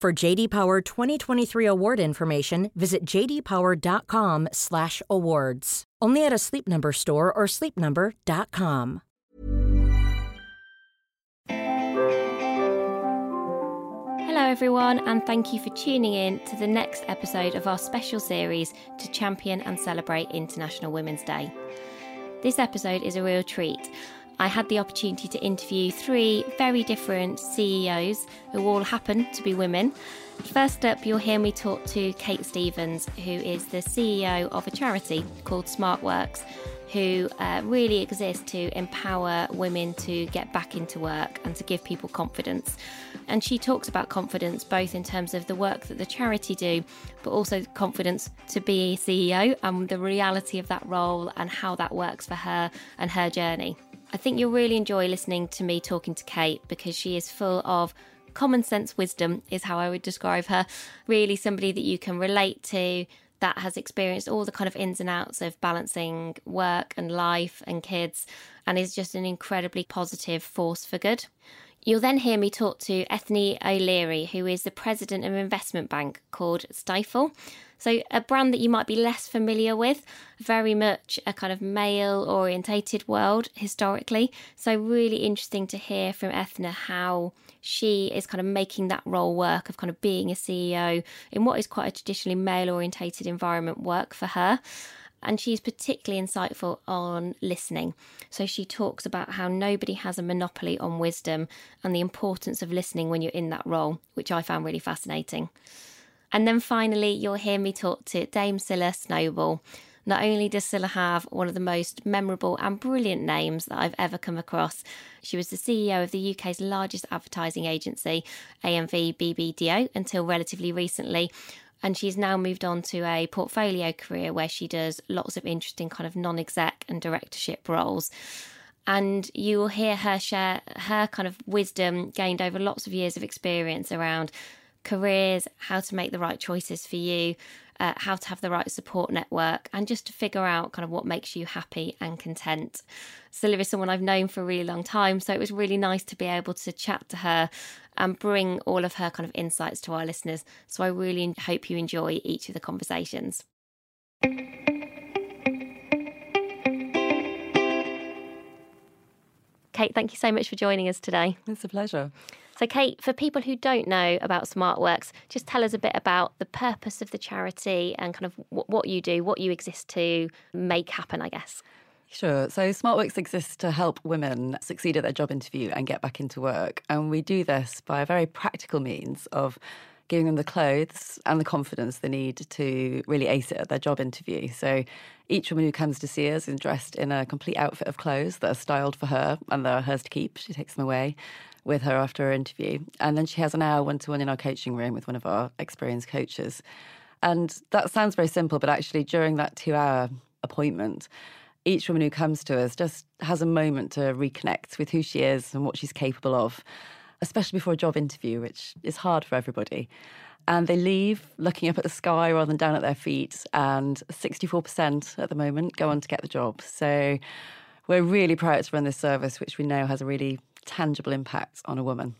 For JD Power 2023 award information, visit jdpower.com/awards. Only at a Sleep Number store or sleepnumber.com. Hello, everyone, and thank you for tuning in to the next episode of our special series to champion and celebrate International Women's Day. This episode is a real treat. I had the opportunity to interview three very different CEOs who all happen to be women. First up, you'll hear me talk to Kate Stevens, who is the CEO of a charity called SmartWorks, who uh, really exists to empower women to get back into work and to give people confidence. And she talks about confidence both in terms of the work that the charity do, but also confidence to be a CEO and the reality of that role and how that works for her and her journey. I think you'll really enjoy listening to me talking to Kate because she is full of common sense wisdom, is how I would describe her. Really, somebody that you can relate to, that has experienced all the kind of ins and outs of balancing work and life and kids, and is just an incredibly positive force for good. You'll then hear me talk to Eithne O'Leary, who is the president of an investment bank called Stifel. So, a brand that you might be less familiar with, very much a kind of male orientated world historically. So, really interesting to hear from Eithne how she is kind of making that role work of kind of being a CEO in what is quite a traditionally male orientated environment work for her and she's particularly insightful on listening. So she talks about how nobody has a monopoly on wisdom and the importance of listening when you're in that role, which I found really fascinating. And then finally, you'll hear me talk to Dame Scilla Snowball. Not only does Scilla have one of the most memorable and brilliant names that I've ever come across, she was the CEO of the UK's largest advertising agency, AMV BBDO, until relatively recently, and she's now moved on to a portfolio career where she does lots of interesting kind of non-exec and directorship roles and you will hear her share her kind of wisdom gained over lots of years of experience around careers how to make the right choices for you uh, how to have the right support network and just to figure out kind of what makes you happy and content. Scilla is someone I've known for a really long time, so it was really nice to be able to chat to her and bring all of her kind of insights to our listeners. So I really hope you enjoy each of the conversations. Kate, thank you so much for joining us today. It's a pleasure. So, Kate, for people who don't know about SmartWorks, just tell us a bit about the purpose of the charity and kind of what you do, what you exist to make happen, I guess. Sure. So SmartWorks exists to help women succeed at their job interview and get back into work. And we do this by a very practical means of giving them the clothes and the confidence they need to really ace it at their job interview. So each woman who comes to see us is dressed in a complete outfit of clothes that are styled for her and they're hers to keep. She takes them away with her after her interview. And then she has an hour one to one in our coaching room with one of our experienced coaches. And that sounds very simple, but actually, during that two hour appointment, each woman who comes to us just has a moment to reconnect with who she is and what she's capable of, especially before a job interview, which is hard for everybody. And they leave looking up at the sky rather than down at their feet. And 64% at the moment go on to get the job. So we're really proud to run this service, which we know has a really tangible impact on a woman.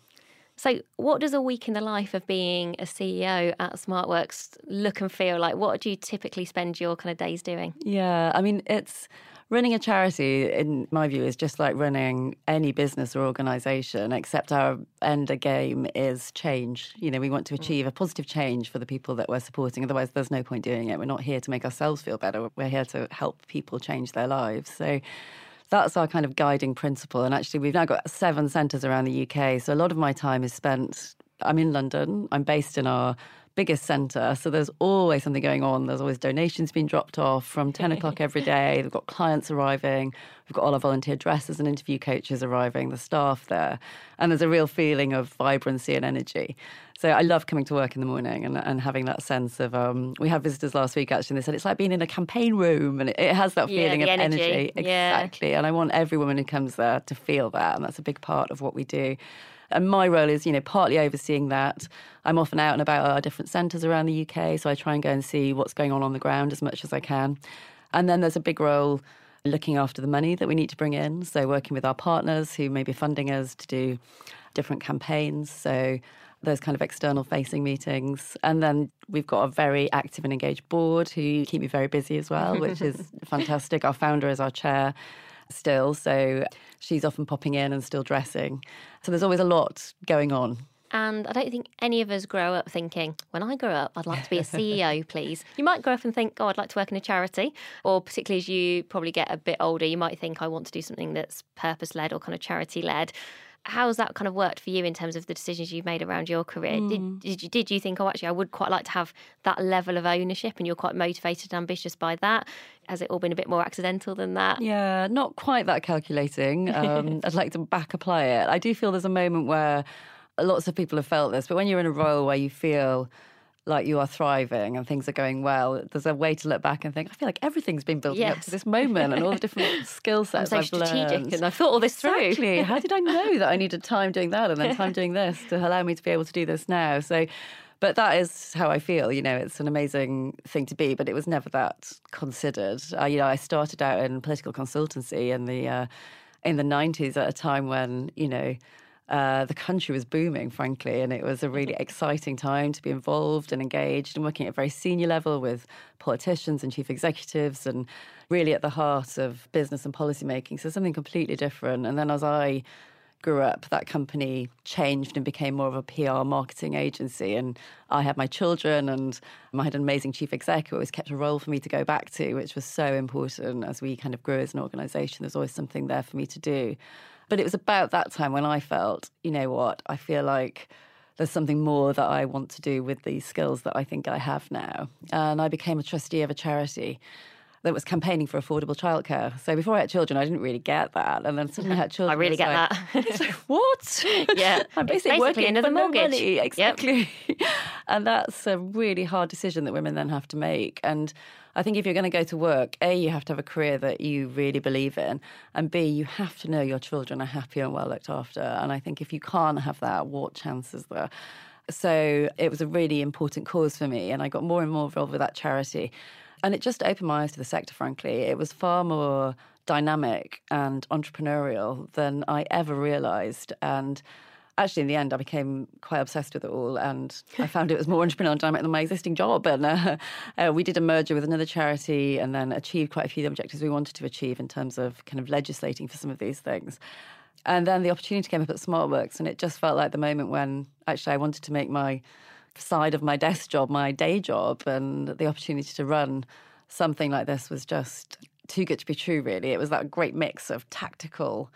So, what does a week in the life of being a CEO at SmartWorks look and feel like? What do you typically spend your kind of days doing? Yeah, I mean, it's running a charity, in my view, is just like running any business or organization, except our end game is change. You know, we want to mm. achieve a positive change for the people that we're supporting. Otherwise, there's no point doing it. We're not here to make ourselves feel better. We're here to help people change their lives. So that's our kind of guiding principle. And actually, we've now got seven centres around the UK. So a lot of my time is spent. I'm in London. I'm based in our biggest centre. So there's always something going on. There's always donations being dropped off from 10 o'clock every day. We've got clients arriving. We've got all our volunteer dressers and interview coaches arriving, the staff there. And there's a real feeling of vibrancy and energy. So I love coming to work in the morning and, and having that sense of. Um, we had visitors last week actually, and they said it's like being in a campaign room, and it, it has that feeling yeah, of energy. energy. Exactly. Yeah. And I want every woman who comes there to feel that, and that's a big part of what we do. And my role is, you know, partly overseeing that. I'm often out and about at our different centres around the UK, so I try and go and see what's going on on the ground as much as I can. And then there's a big role looking after the money that we need to bring in. So working with our partners who may be funding us to do different campaigns. So those kind of external facing meetings. And then we've got a very active and engaged board who keep me very busy as well, which is fantastic. Our founder is our chair still. So she's often popping in and still dressing. So there's always a lot going on. And I don't think any of us grow up thinking, when I grow up, I'd like to be a CEO, please. You might grow up and think, oh, I'd like to work in a charity. Or particularly as you probably get a bit older, you might think, I want to do something that's purpose led or kind of charity led. How's that kind of worked for you in terms of the decisions you've made around your career? Mm. Did, did, you, did you think, oh, actually, I would quite like to have that level of ownership and you're quite motivated and ambitious by that? Has it all been a bit more accidental than that? Yeah, not quite that calculating. Um, I'd like to back apply it. I do feel there's a moment where lots of people have felt this, but when you're in a role where you feel like you are thriving and things are going well, there's a way to look back and think, I feel like everything's been building yes. up to this moment and all the different skill sets so I've strategic learned. and I've thought all this exactly. through. How did I know that I needed time doing that and then time doing this to allow me to be able to do this now? So but that is how I feel. You know, it's an amazing thing to be, but it was never that considered. Uh, you know, I started out in political consultancy in the uh, in the nineties at a time when you know uh, the country was booming, frankly, and it was a really exciting time to be involved and engaged and working at a very senior level with politicians and chief executives and really at the heart of business and policy making. So something completely different. And then as I grew up, that company changed and became more of a PR marketing agency. And I had my children, and I had an amazing chief exec who always kept a role for me to go back to, which was so important as we kind of grew as an organization. There's always something there for me to do. But it was about that time when I felt, you know what, I feel like there's something more that I want to do with these skills that I think I have now. And I became a trustee of a charity that was campaigning for affordable childcare. So before I had children, I didn't really get that, and then suddenly I had children. I really get like, that. it's like what? Yeah, I'm basically, basically working another for mortgage. No money. Exactly, yep. and that's a really hard decision that women then have to make. And I think if you're going to go to work, A, you have to have a career that you really believe in, and B, you have to know your children are happy and well looked after. And I think if you can't have that, what chance is there? So it was a really important cause for me, and I got more and more involved with that charity. And it just opened my eyes to the sector, frankly. It was far more dynamic and entrepreneurial than I ever realised. And actually, in the end, I became quite obsessed with it all, and I found it was more entrepreneurial dynamic than my existing job. And uh, uh, we did a merger with another charity, and then achieved quite a few of the objectives we wanted to achieve in terms of kind of legislating for some of these things. And then the opportunity came up at SmartWorks, and it just felt like the moment when actually I wanted to make my side of my desk job my day job, and the opportunity to run something like this was just too good to be true. Really, it was that great mix of tactical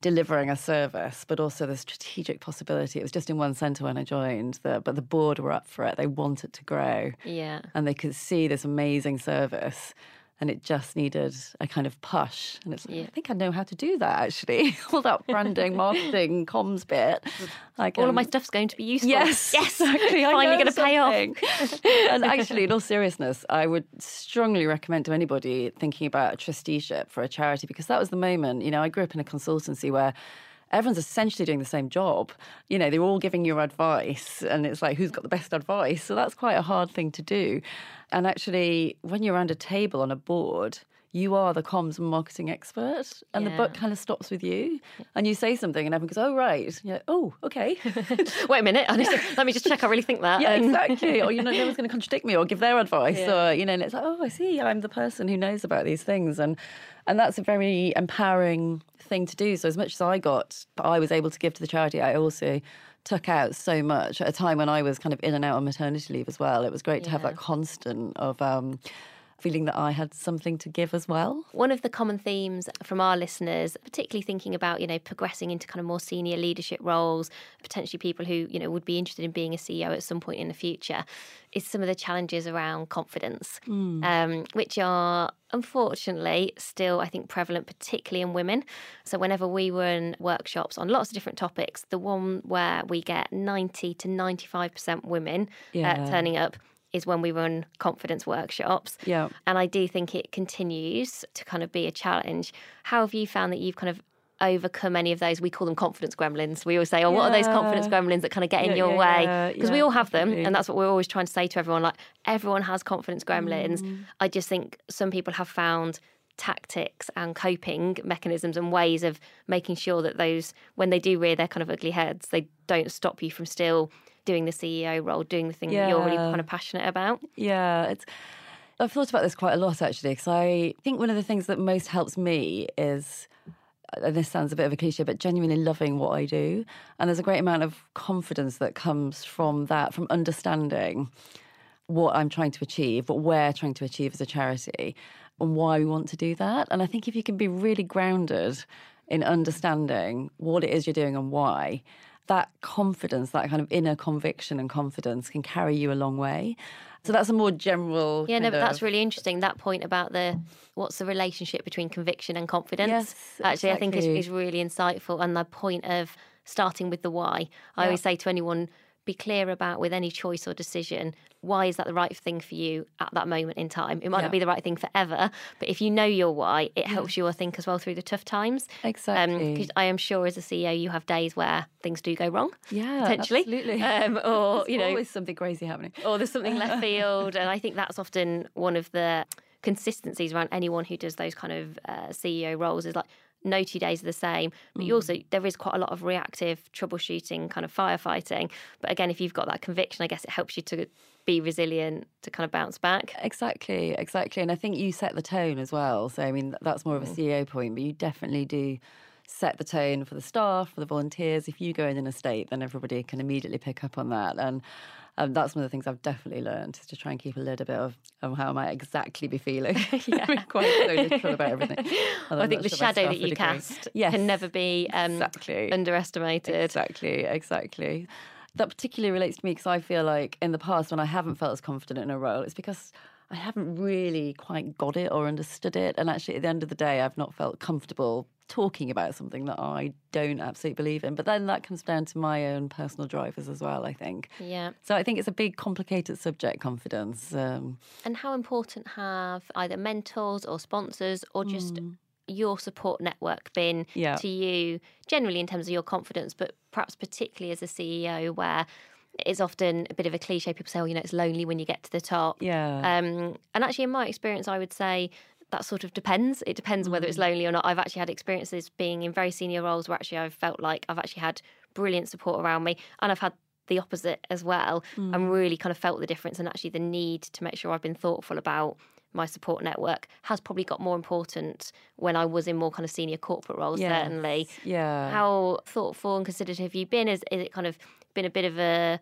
delivering a service, but also the strategic possibility. It was just in one centre when I joined, the, but the board were up for it. They wanted to grow. Yeah. And they could see this amazing service and it just needed a kind of push. And it's like, yeah. I think I know how to do that actually. All that branding, marketing, comms bit. Like, all um, of my stuff's going to be useful. Yes, yes, exactly. Finally going to pay off. and actually, in all seriousness, I would strongly recommend to anybody thinking about a trusteeship for a charity because that was the moment. You know, I grew up in a consultancy where everyone's essentially doing the same job. You know, they're all giving you advice, and it's like, who's got the best advice? So that's quite a hard thing to do. And actually, when you're around a table on a board, you are the comms and marketing expert, and the book kind of stops with you, and you say something, and everyone goes, "Oh right, yeah, oh okay." Wait a minute. I need to, let me just check. I really think that. Yeah, um. exactly. or you know, no one's going to contradict me or give their advice, Yeah. or you know, and it's like, oh, I see, I'm the person who knows about these things, and and that's a very empowering thing to do. So as much as I got, I was able to give to the charity. I also took out so much at a time when I was kind of in and out on maternity leave as well. It was great to have that constant of. Um, Feeling that I had something to give as well. One of the common themes from our listeners, particularly thinking about, you know, progressing into kind of more senior leadership roles, potentially people who, you know, would be interested in being a CEO at some point in the future, is some of the challenges around confidence, um, which are unfortunately still, I think, prevalent, particularly in women. So whenever we run workshops on lots of different topics, the one where we get 90 to 95% women Yeah. uh, turning up is when we run confidence workshops. Yeah. And I do think it continues to kind of be a challenge. How have you found that you've kind of overcome any of those? We call them confidence gremlins. We always say, oh, what are those confidence gremlins that kind of get in Yeah, your yeah, way? yeah, Because we all have them. And that's what we're always trying to say to everyone. Like, everyone has confidence gremlins. Mm. I just think some people have found tactics and coping mechanisms and ways of making sure that those when they do rear their kind of ugly heads they don't stop you from still doing the CEO role doing the thing that you're really kind of passionate about Yeah, it's. I've thought about this quite a lot actually, because I think one of the things that most helps me is, uh, and this sounds a bit of a cliche, but genuinely loving what I do. And there's a great amount of confidence that comes from that, from understanding what I'm trying to achieve, what we're trying to achieve as a charity, and why we want to do that. And I think if you can be really grounded in understanding what it is you're doing and why, that confidence, that kind of inner conviction and confidence can carry you a long way. So that's a more general. Yeah, no, but that's really interesting. That point about the what's the relationship between conviction and confidence. Yes, Actually, I think is, is really insightful. And the point of starting with the why. I always say to anyone, be clear about with any choice or decision, why is that the right thing for you at that moment in time? It might Yeah. not be the right thing forever, but if you know your why, it helps you, I think, as well through the tough times. Exactly. Because I am sure as a CEO, you have days where things do go wrong. Yeah, potentially. absolutely. Um, or, There's you know, always something crazy happening. or there's something left field. And I think that's often one of the consistencies around anyone who does those kind of uh, CEO roles is like no two days are the same. But you mm. also, there is quite a lot of reactive troubleshooting, kind of firefighting. But again, if you've got that conviction, I guess it helps you to be resilient to kind of bounce back. Exactly, exactly. And I think you set the tone as well. So, I mean, that's more of a mm. CEO point, but you definitely do set the tone for the staff, for the volunteers. If you go in in a state, then everybody can immediately pick up on that. And um, that's one of the things I've definitely learned is to try and keep a little bit of, how I might exactly be feeling. yeah. quite so literal about everything. And I think the sure shadow that you cast Yes. can never be um, Exactly. underestimated. Exactly, exactly. That particularly relates to me because I feel like in the past, when I haven't felt as confident in a role, it's because I haven't really quite got it or understood it. And actually, at the end of the day, I've not felt comfortable talking about something that I don't absolutely believe in. But then that comes down to my own personal drivers as well, I think. Yeah. So I think it's a big, complicated subject, confidence. Um, And how important have either mentors or sponsors or just your support network been Yeah. to you generally in terms of your confidence, but perhaps particularly as a CEO where it's often a bit of a cliche. People say, oh, you know, it's lonely when you get to the top. yeah. Um, and actually, in my experience, I would say that sort of depends. It depends whether it's mm-hmm. lonely or not. I've actually had experiences being in very senior roles where actually I've felt like I've actually had brilliant support around me, and I've had the opposite as well, and mm. really kind of felt the difference. And actually, the need to make sure I've been thoughtful about my support network has probably got more important when I was in more kind of senior corporate roles, Yes, certainly. yeah. How thoughtful and considerate have you been? Is, is it kind of been a bit of a,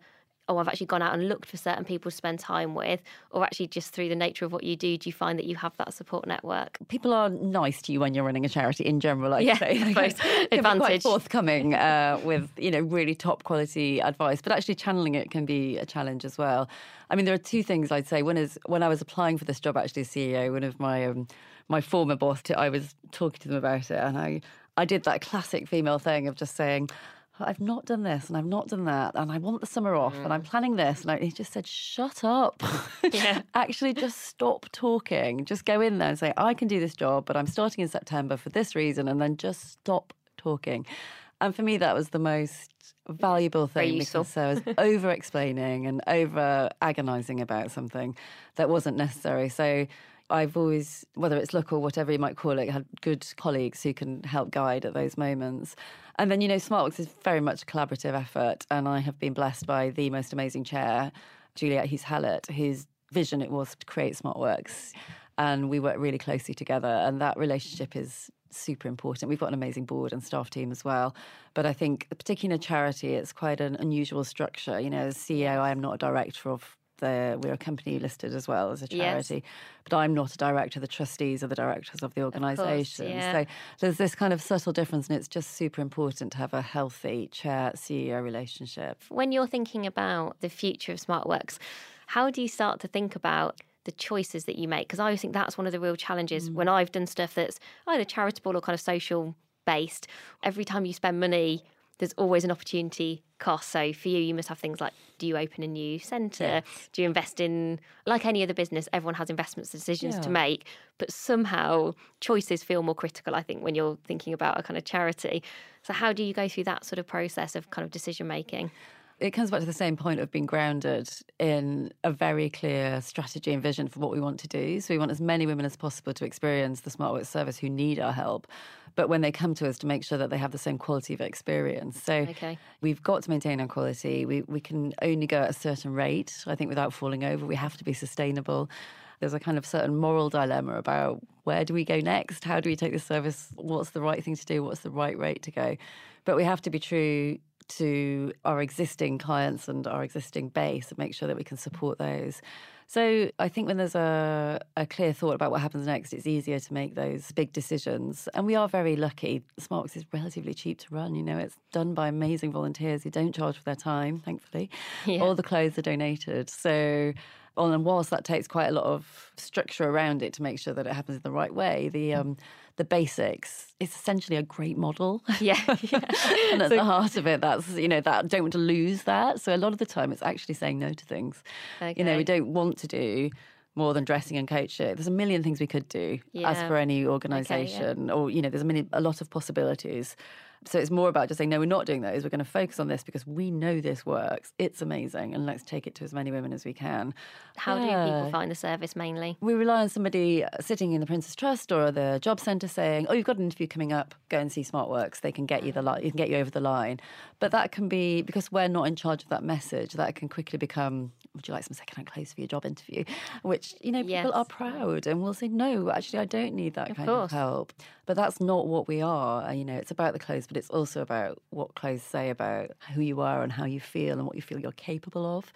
oh, I've actually gone out and looked for certain people to spend time with, or actually just through the nature of what you do, do you find that you have that support network? people are nice to you when you're running a charity in general. I'd Yeah, say, I suppose. Advantage. quite forthcoming uh, with you know really top quality advice, but actually channeling it can be a challenge as well. I mean, there are two things I'd say. One is when I was applying for this job, actually, as CEO, one of my um, my former boss, I was talking to them about it, and I I did that classic female thing of just saying. I've not done this and I've not done that, and I want the summer off, and I'm mm. planning this. And I, he just said, "Shut up! Yeah. Actually, just stop talking. Just go in there and say, I can do this job, but I'm starting in September for this reason, and then just stop talking. And for me, that was the most valuable thing because I was over explaining and over agonizing about something that wasn't necessary. So, I've always, whether it's luck or whatever you might call it, had good colleagues who can help guide at those moments. And then, you know, SmartWorks is very much a collaborative effort. And I have been blessed by the most amazing chair, Juliet Hughes Hallett, whose vision it was to create SmartWorks. And we work really closely together. And that relationship is super important. We've got an amazing board and staff team as well. But I think, particularly in a charity, it's quite an unusual structure. You know, as CEO, I am not a director of the, we're a company listed as well as a charity, yes. but I'm not a director. The trustees are the directors of the organisation. Yeah. So there's this kind of subtle difference, and it's just super important to have a healthy chair CEO relationship. When you're thinking about the future of SmartWorks, how do you start to think about the choices that you make because I think that's one of the real challenges mm. when I've done stuff that's either charitable or kind of social based. Every time you spend money, there's always an opportunity cost. So for you, you must have things like do you open a new centre? Yes. Do you invest in, like any other business, everyone has investments decisions yeah. to make, but somehow choices feel more critical, I think, when you're thinking about a kind of charity. So how do you go through that sort of process of kind of decision making? it comes back to the same point of being grounded in a very clear strategy and vision for what we want to do. So we want as many women as possible to experience the SmartWorks service who need our help. But when they come to us, to make sure that they have the same quality of experience. So okay. we've got to maintain our quality. We, we can only go at a certain rate, I think, without falling over. We have to be sustainable there's a kind of certain moral dilemma about where do we go next? How do we take this service? What's the right thing to do? What's the right rate to go? But we have to be true to our existing clients and our existing base and make sure that we can support those. So I think when there's a, a clear thought about what happens next, it's easier to make those big decisions. And we are very lucky. SmartWorks is relatively cheap to run. You know, it's done by amazing volunteers who don't charge for their time, thankfully. Yeah. All the clothes are donated. So and whilst that takes quite a lot of structure around it to make sure that it happens in the right way, the um, the basics is essentially a great model. Yeah, yeah. and at so, the heart of it, that's you know that don't want to lose that. So a lot of the time, it's actually saying no to things. Okay. You know, we don't want to do more than dressing and coaching. There's a million things we could do yeah. as for any organisation, okay, yeah. or you know, there's a many a lot of possibilities. So it's more about just saying, no, we're not doing those. We're going to focus on this because we know this works. It's amazing. And let's take it to as many women as we can. How yeah. do people find the service mainly? We rely on somebody uh, sitting in the Prince's Trust or the job centre saying, oh, you've got an interview coming up, go and see SmartWorks. They can get you the li- you can get you over the line. But that can be, because we're not in charge of that message, that can quickly become, would you like some second-hand clothes for your job interview? Which, you know, people yes. are proud and will say, no, actually, I don't need that of kind course. of help. But that's not what we are. Uh, you know, it's about the clothes but it's also about what clothes say about who you are and how you feel and what you feel you're capable of.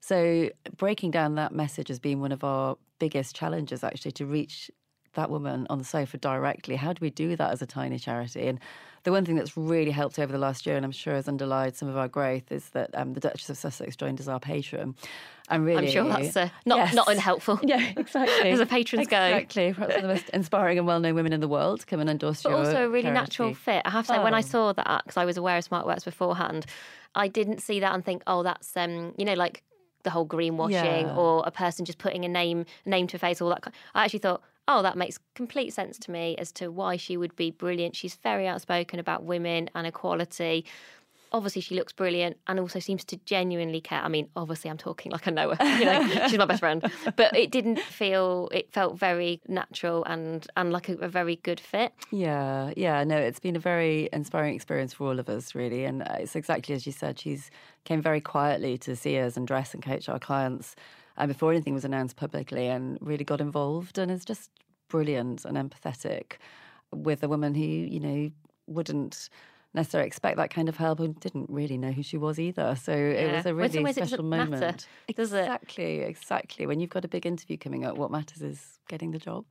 So, breaking down that message has been one of our biggest challenges, actually, to reach that woman on the sofa directly. How do we do that as a tiny charity? And the one thing that's really helped over the last year, and I'm sure has underlined some of our growth, is that um, the Duchess of Sussex joined as our patron. And really, I'm sure that's uh, not yes. not unhelpful. Yeah, exactly. as a patrons exactly. go, exactly. Perhaps the most inspiring and well-known women in the world come and endorse but your. also a really charity. natural fit. I have to say, oh. when I oh. saw that, because I was aware of SmartWorks beforehand, I didn't see that and think, oh, that's um, you know, like the whole greenwashing yeah. or a person just putting a name name to a face all that I actually thought oh that makes complete sense to me as to why she would be brilliant she's very outspoken about women and equality obviously she looks brilliant and also seems to genuinely care. I mean, obviously I'm talking like I know her, you know, she's my best friend. But it didn't feel it felt very natural and and like a, a, very good fit. Yeah, yeah, no, it's been a very inspiring experience for all of us really. And uh, it's exactly as you said, she's came very quietly to see us and dress and coach our clients and before anything was announced publicly and really got involved and is just brilliant and empathetic with a woman who, you know, wouldn't necessarily expect that kind of help and didn't really know who she was either. So yeah. it was a really special moment. Matter, does exactly, it? exactly. When you've got a big interview coming up, what matters is getting the job.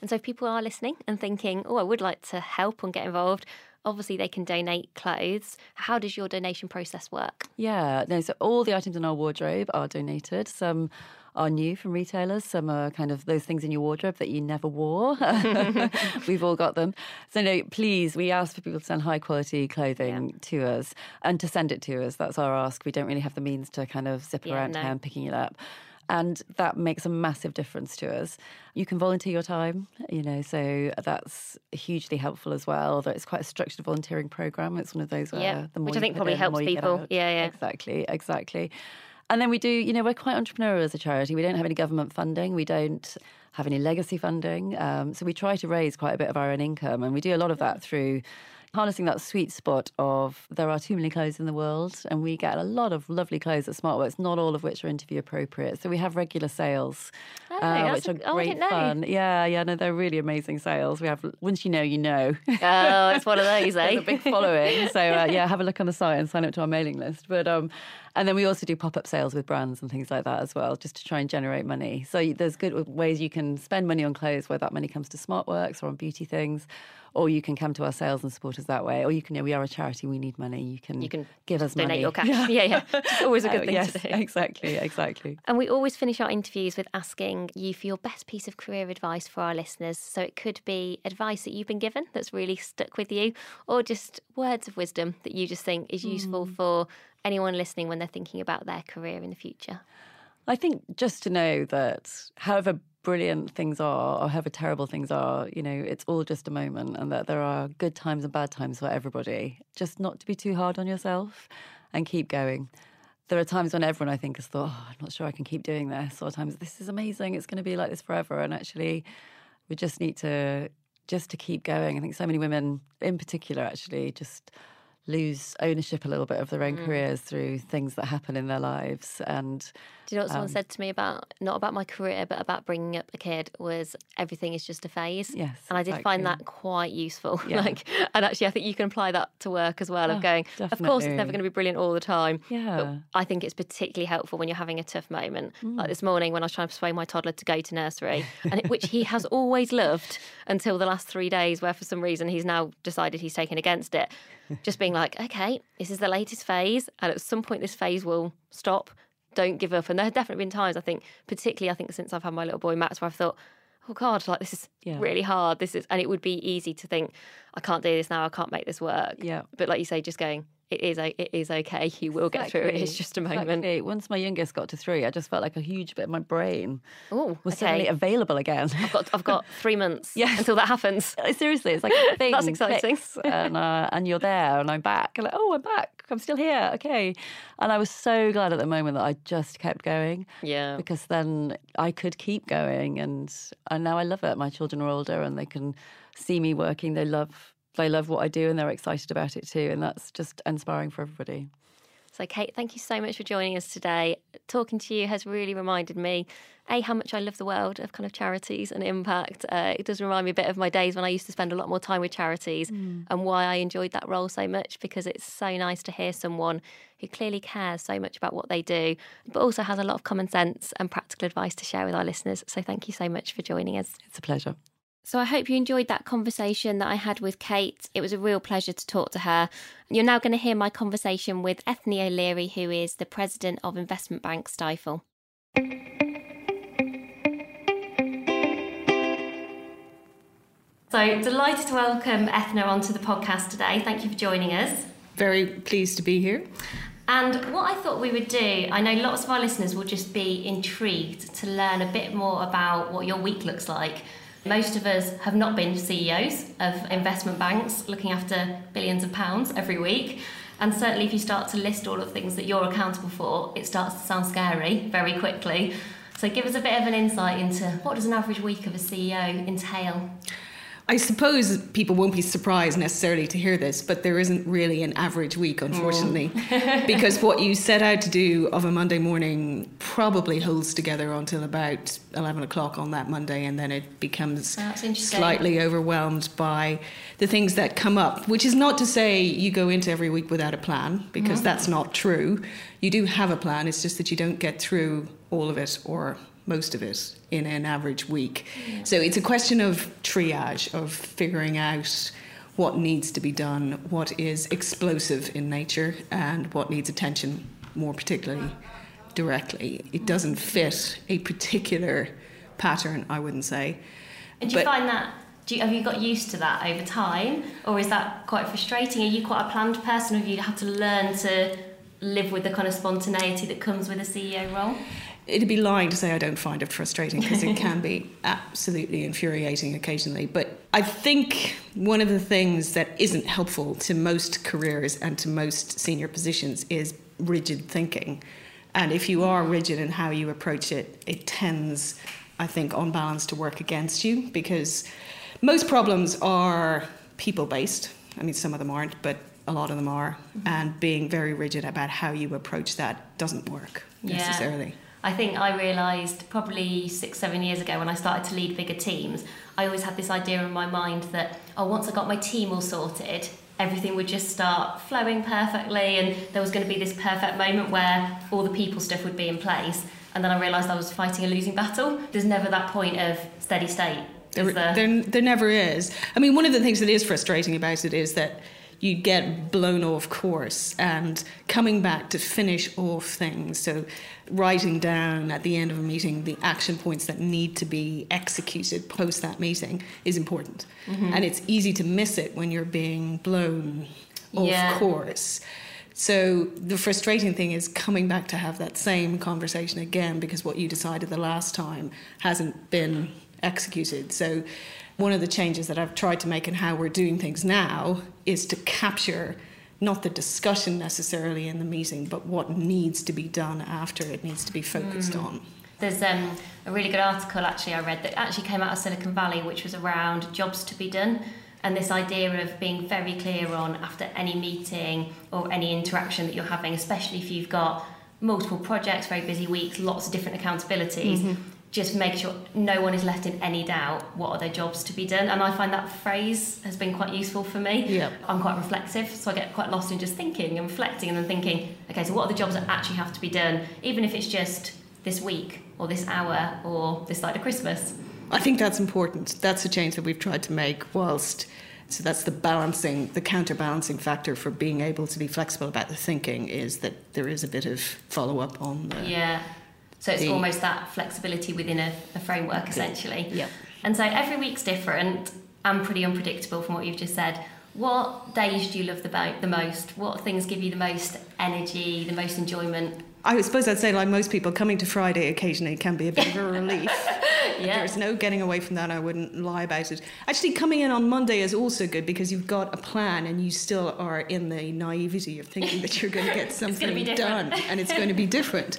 And so if people are listening and thinking, oh, I would like to help and get involved, obviously they can donate clothes. How does your donation process work? Yeah, no, so all the items in our wardrobe are donated. Some are new from retailers. Some are kind of those things in your wardrobe that you never wore. We've all got them. So, no, please, we ask for people to send high quality clothing yeah. to us and to send it to us. That's our ask. We don't really have the means to kind of zip yeah, around no. town picking it up. And that makes a massive difference to us. You can volunteer your time, you know, so that's hugely helpful as well. That it's quite a structured volunteering program. It's one of those where yeah, the more which I think probably in, helps people. Yeah, yeah, exactly, exactly. And then we do, you know, we're quite entrepreneurial as a charity. We don't have any government funding. We don't have any legacy funding. Um, so we try to raise quite a bit of our own income, and we do a lot of that through harnessing that sweet spot of there are too many clothes in the world, and we get a lot of lovely clothes at SmartWorks, not all of which are interview appropriate. So we have regular sales, Oh, uh, which are a- oh, great know. fun. Yeah, yeah, no, they're really amazing sales. We have once you know, you know. Oh, it's one of those, eh? A big following. So uh, yeah, have a look on the site and sign up to our mailing list. But um, and then we also do pop up sales with brands and things like that as well, just to try and generate money. So there's good ways you can spend money on clothes, where that money comes to SmartWorks or on beauty things, or you can come to our sales and support us that way. Or you can, you know, we are a charity, we need money. You can You can give us donate money. your cash. Yeah, yeah. It's always a good Uh, thing yes, to do. exactly, exactly. And we always finish our interviews with asking you for your best piece of career advice for our listeners. So it could be advice that you've been given that's really stuck with you, or just words of wisdom that you just think is useful for anyone listening when they're thinking about their career in the future. I think just to know that however brilliant things are or however terrible things are, you know, it's all just a moment and that there are good times and bad times for everybody. Just not to be too hard on yourself and keep going. There are times when everyone I think has thought, oh, I'm not sure I can keep doing this, or times this is amazing, it's going to be like this forever. And actually, we just need to just to keep going. I think so many women, in particular, actually just lose ownership a little bit of their own careers through things that happen in their lives and Do you know what Um, someone said to me about not about my career, but about bringing up a kid was everything is just a phase. Yes, and I did find that quite useful. Yeah. like, and actually, I think you can apply that to work as well. Of Oh, going, of course, it's never going to be brilliant all the time. Yeah. but I think it's particularly helpful when you're having a tough moment. Mm. Like this morning when I was trying to persuade my toddler to go to nursery, and it, which he has always loved until the last three days, where for some reason he's now decided he's taken against it. Just being like, okay, this is the latest phase, and at some point this phase will stop. Don't give up. And there have definitely been times, I think, particularly I think since I've had my little boy Max, where I've thought, oh God, like this is Yeah. really hard. This is, and it would be easy to think, I can't do this now. I can't make this work. Yeah. But like you say, just going, it is, it is okay. You will get through it. It's just a moment. exactly. Once my youngest got to three, I just felt like a huge bit of my brain Oh, was okay. suddenly available again. I've got, I've got three months Yes. until that happens. Seriously, it's like a thing That's exciting. clicks and uh, and you're there, and I'm back. Like, oh, I'm back. I'm still here. Okay. And I was so glad at the moment that I just kept going Yeah. because then I could keep going, and and now I love it. My children are older, and they can see me working. They love they love what I do, and they're excited about it too. And that's just inspiring for everybody. So, Kate, thank you so much for joining us today. Talking to you has really reminded me, A, how much I love the world of kind of charities and impact. Uh, it does remind me a bit of my days when I used to spend a lot more time with charities and why I enjoyed that role so much because it's so nice to hear someone who clearly cares so much about what they do, but also has a lot of common sense and practical advice to share with our listeners. So, thank you so much for joining us. It's a pleasure. So I hope you enjoyed that conversation that I had with Kate. It was a real pleasure to talk to her. You're now going to hear my conversation with Eithne O'Leary, who is the president of investment bank Stifel. So delighted to welcome Eithne onto the podcast today. Thank you for joining us. Very pleased to be here. And what I thought we would do, I know lots of our listeners will just be intrigued to learn a bit more about what your week looks like. Most of us have not been CEOs of investment banks looking after billions of pounds every week. And certainly, if you start to list all of the things that you're accountable for, it starts to sound scary very quickly. So, give us a bit of an insight into what does an average week of a CEO entail? I suppose people won't be surprised necessarily to hear this, but there isn't really an average week, mm. unfortunately. because what you set out to do of a Monday morning probably holds together until about 11 o'clock on that Monday, and then it becomes slightly overwhelmed by the things that come up, which is not to say you go into every week without a plan, because that's not true. You do have a plan, it's just that you don't get through all of it or most of it in an average week. So it's a question of triage, of figuring out what needs to be done, what is explosive in nature, and what needs attention more particularly directly. It doesn't fit a particular pattern, I wouldn't say. And do you But- find that? Do you, have you got used to that over time, or is that quite frustrating? Are you quite a planned person, or have you had to learn to live with the kind of spontaneity that comes with a CEO role? It'd be lying to say I don't find it frustrating because it can be absolutely infuriating occasionally. But I think one of the things that isn't helpful to most careers and to most senior positions is rigid thinking. And if you are rigid in how you approach it, it tends I think, on balance to work against you because most problems are people based. I mean, some of them aren't, but a lot of them are. Mm-hmm. And being very rigid about how you approach that doesn't work necessarily. I think I realised probably six, seven years ago when I started to lead bigger teams, I always had this idea in my mind that, oh, once I got my team all sorted, everything would just start flowing perfectly and there was going to be this perfect moment where all the people stuff would be in place. And then I realised I was fighting a losing battle. There's never that point of steady state. There, there, there never is. I mean, one of the things that is frustrating about it is that you get blown off course and coming back to finish off things. So, writing down at the end of a meeting the action points that need to be executed post that meeting is important. Mm-hmm. And it's easy to miss it when you're being blown off yeah. course. So, the frustrating thing is coming back to have that same conversation again because what you decided the last time hasn't been executed. So, one of the changes that I've tried to make in how we're doing things now is to capture not the discussion necessarily in the meeting, but what needs to be done after it needs to be focused mm. on. There's um, a really good article actually I read that actually came out of Silicon Valley, which was around jobs to be done. And this idea of being very clear on after any meeting or any interaction that you're having, especially if you've got multiple projects, very busy weeks, lots of different accountabilities, mm-hmm just make sure no one is left in any doubt what are their jobs to be done. And i find that phrase has been quite useful for me. Yep. i'm quite reflexive so i get quite lost in just thinking and reflecting and then thinking okay so what are the jobs that actually have to be done even if it's just this week or this hour or this side of christmas? I think that's important. That's a change that we've tried to make whilst so that's the balancing the counterbalancing factor for being able to be flexible about the thinking is that there is a bit of follow-up on the yeah so it's the, almost that flexibility within a, a framework, essentially. Yeah. And so every week's different and pretty unpredictable from what you've just said. What days do you love the, the most? What things give you the most energy, the most enjoyment? I suppose I'd say, like most people, coming to Friday occasionally can be a bit of a relief. yeah. There's no getting away from that. I wouldn't lie about it. Actually, coming in on Monday is also good because you've got a plan and you still are in the naivety of thinking that you're going to get something done and it's going to be different.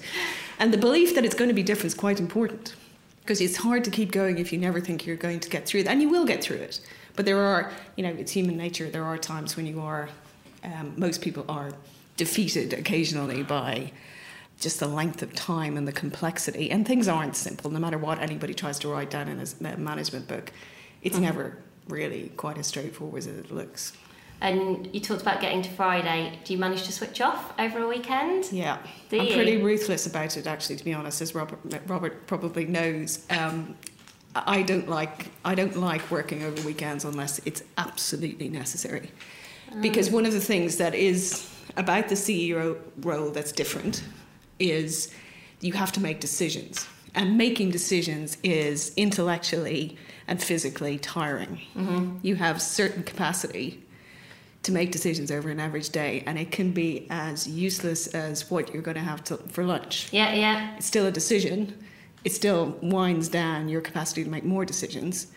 And the belief that it's going to be different is quite important because it's hard to keep going if you never think you're going to get through it. And you will get through it. But there are, you know, it's human nature. There are times when you are, um, most people are defeated occasionally by just the length of time and the complexity. And things aren't simple, no matter what anybody tries to write down in a management book. It's mm-hmm. never really quite as straightforward as it looks. And you talked about getting to Friday. Do you manage to switch off over a weekend? Yeah, Do I'm you? pretty ruthless about it. Actually, to be honest, as Robert Robert probably knows, um, I don't like I don't like working over weekends unless it's absolutely necessary. Because one of the things that is about the CEO role that's different is you have to make decisions, and making decisions is intellectually and physically tiring. Mm-hmm. You have certain capacity to make decisions over an average day, and it can be as useless as what you're going to have to, for lunch. Yeah, yeah. It's still a decision. It still winds down your capacity to make more decisions.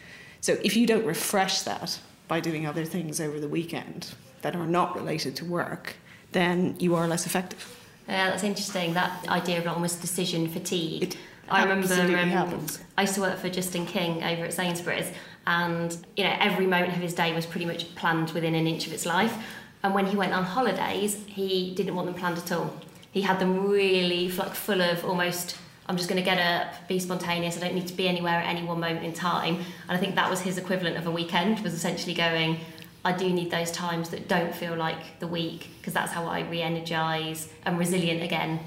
So if you don't refresh that by doing other things over the weekend that are not related to work, then you are less effective. Yeah, that's interesting. That idea of almost decision fatigue. It I remember um, I used to work for Justin King over at Sainsbury's, and you know every moment of his day was pretty much planned within an inch of its life. And when he went on holidays, he didn't want them planned at all. He had them really like full of almost. I'm just going to get up, be spontaneous. I don't need to be anywhere at any one moment in time. And I think that was his equivalent of a weekend. Was essentially going. I do need those times that don't feel like the week because that's how I re-energize and resilient again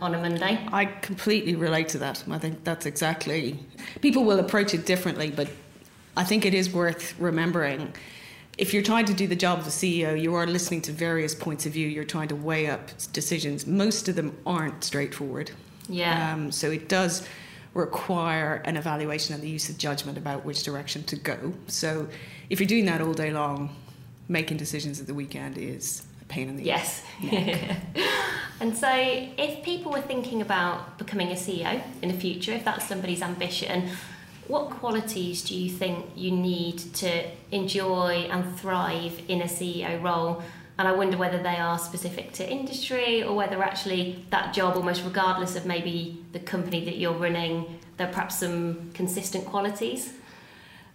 on a Monday. I completely relate to that. I think that's exactly. People will approach it differently, but I think it is worth remembering. If you're trying to do the job of a CEO, you are listening to various points of view. You're trying to weigh up decisions. Most of them aren't straightforward. Yeah. Um, so it does require an evaluation and the use of judgment about which direction to go. So if you're doing that all day long, making decisions at the weekend is a pain in the yes. And so, if people were thinking about becoming a CEO in the future, if that's somebody's ambition, what qualities do you think you need to enjoy and thrive in a CEO role? And I wonder whether they are specific to industry or whether actually that job, almost regardless of maybe the company that you're running, there are perhaps some consistent qualities.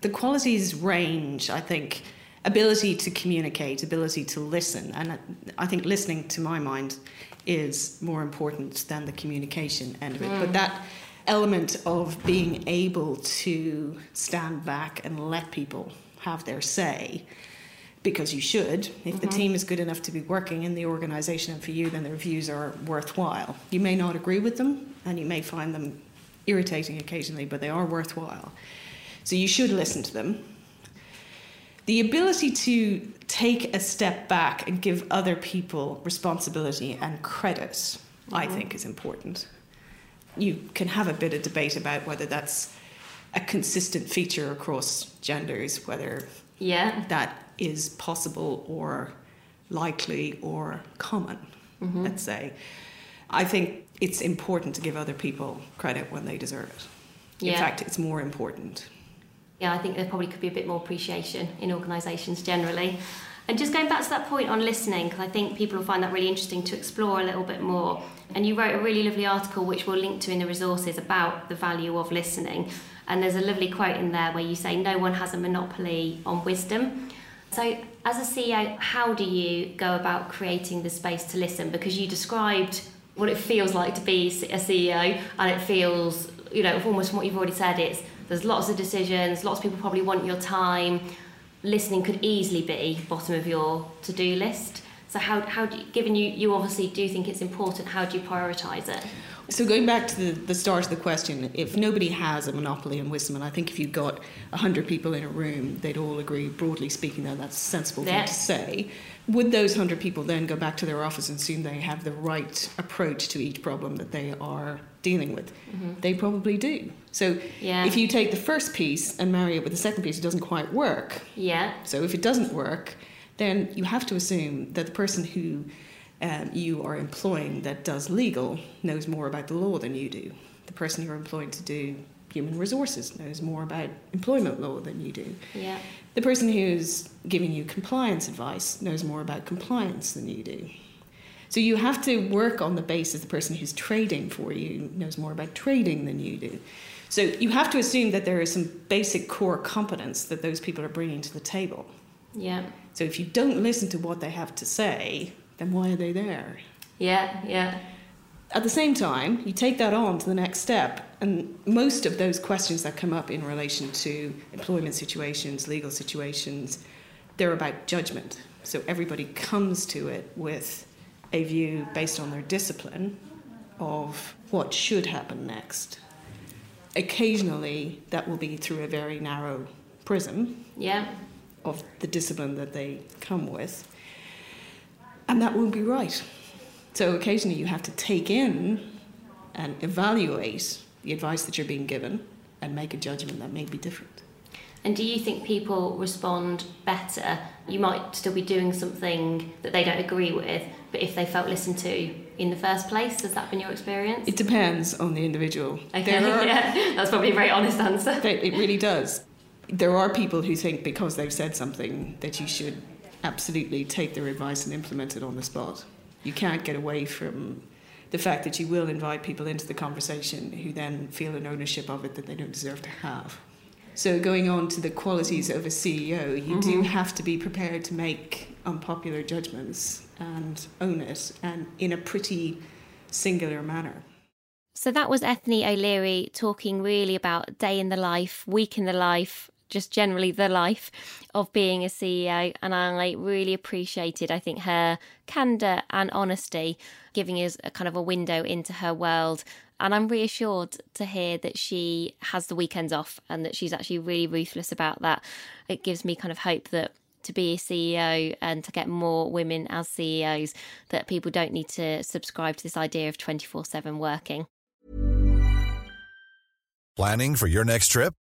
The qualities range, I think. Ability to communicate, ability to listen. And I think listening, to my mind, is more important than the communication end of it. Mm. But that element of being able to stand back and let people have their say because you should. If mm-hmm. the team is good enough to be working in the organization and for you, then the reviews are worthwhile. You may not agree with them and you may find them irritating occasionally, but they are worthwhile. So you should listen to them. The ability to take a step back and give other people responsibility and credit, mm-hmm. I think, is important. You can have a bit of debate about whether that's a consistent feature across genders, whether yeah. that is possible or likely or common, mm-hmm. let's say. I think it's important to give other people credit when they deserve it. In fact, it's more important. Yeah, I think there probably could be a bit more appreciation in organisations generally. And just going back to that point on listening, because I think people will find that really interesting to explore a little bit more. And you wrote a really lovely article, which we'll link to in the resources, about the value of listening. And there's a lovely quote in there where you say, No one has a monopoly on wisdom. So, as a CEO, how do you go about creating the space to listen? Because you described what it feels like to be a CEO, and it feels, you know, almost from what you've already said, it's there's lots of decisions, lots of people probably want your time. Listening could easily be bottom of your to do list. So, how, how do you, given you, you obviously do think it's important, how do you prioritise it? So going back to the, the start of the question, if nobody has a monopoly on wisdom, and I think if you got 100 people in a room, they'd all agree, broadly speaking, that that's a sensible thing to say. Would those 100 people then go back to their office and assume they have the right approach to each problem that they are dealing with? Mm-hmm. They probably do. So yeah. if you take the first piece and marry it with the second piece, it doesn't quite work. Yeah. So if it doesn't work, then you have to assume that the person who um, you are employing that does legal knows more about the law than you do. The person you're employing to do human resources knows more about employment law than you do. Yeah. The person who's giving you compliance advice knows more about compliance than you do. So you have to work on the basis the person who's trading for you knows more about trading than you do. So you have to assume that there is some basic core competence that those people are bringing to the table. Yeah. So if you don't listen to what they have to say, then why are they there? Yeah, yeah. At the same time, you take that on to the next step, and most of those questions that come up in relation to employment situations, legal situations, they're about judgment. So everybody comes to it with a view based on their discipline of what should happen next. Occasionally, that will be through a very narrow prism yeah. of the discipline that they come with and that won't be right. So occasionally you have to take in and evaluate the advice that you're being given and make a judgment that may be different. And do you think people respond better? You might still be doing something that they don't agree with, but if they felt listened to in the first place, has that been your experience? It depends on the individual. Okay, are, yeah, that's probably a very honest answer. It really does. There are people who think because they've said something that you should absolutely take their advice and implement it on the spot. You can't get away from the fact that you will invite people into the conversation who then feel an ownership of it that they don't deserve to have. So, going on to the qualities of a CEO, you mm-hmm. do have to be prepared to make unpopular judgments and own it, and in a pretty singular manner. So, that was Eithne O'Leary talking really about day in the life, week in the life, just generally the life of being a CEO. And I really appreciated, I think, her candor and honesty, giving us a kind of a window into her world. And I'm reassured to hear that she has the weekends off and that she's actually really ruthless about that. It gives me kind of hope that to be a CEO and to get more women as CEOs, that people don't need to subscribe to this idea of 24 7 working. Planning for your next trip?